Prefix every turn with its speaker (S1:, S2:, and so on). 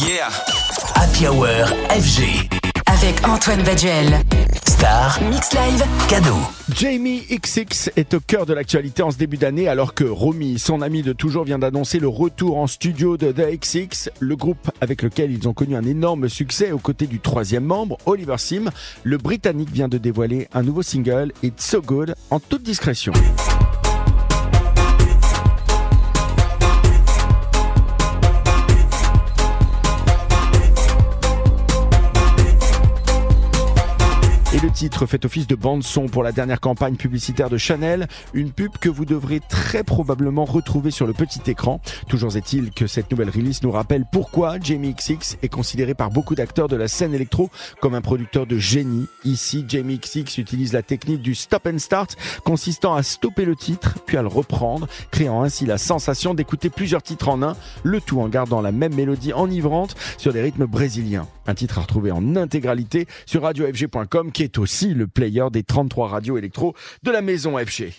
S1: Yeah.
S2: Happy Hour FG.
S3: Avec Antoine Baduel.
S2: Star,
S3: Mix Live.
S2: cadeau.
S4: Jamie XX est au cœur de l'actualité en ce début d'année alors que Romy, son ami de toujours, vient d'annoncer le retour en studio de The XX, le groupe avec lequel ils ont connu un énorme succès aux côtés du troisième membre, Oliver Sim. Le Britannique vient de dévoiler un nouveau single, It's So Good, en toute discrétion. Et le titre fait office de bande-son pour la dernière campagne publicitaire de Chanel, une pub que vous devrez très probablement retrouver sur le petit écran. Toujours est-il que cette nouvelle release nous rappelle pourquoi Jamie XX est considéré par beaucoup d'acteurs de la scène électro comme un producteur de génie. Ici, Jamie XX utilise la technique du stop and start, consistant à stopper le titre, puis à le reprendre, créant ainsi la sensation d'écouter plusieurs titres en un, le tout en gardant la même mélodie enivrante sur des rythmes brésiliens. Un titre à retrouver en intégralité sur radiofg.com qui est aussi le player des 33 radios électro de la maison FG.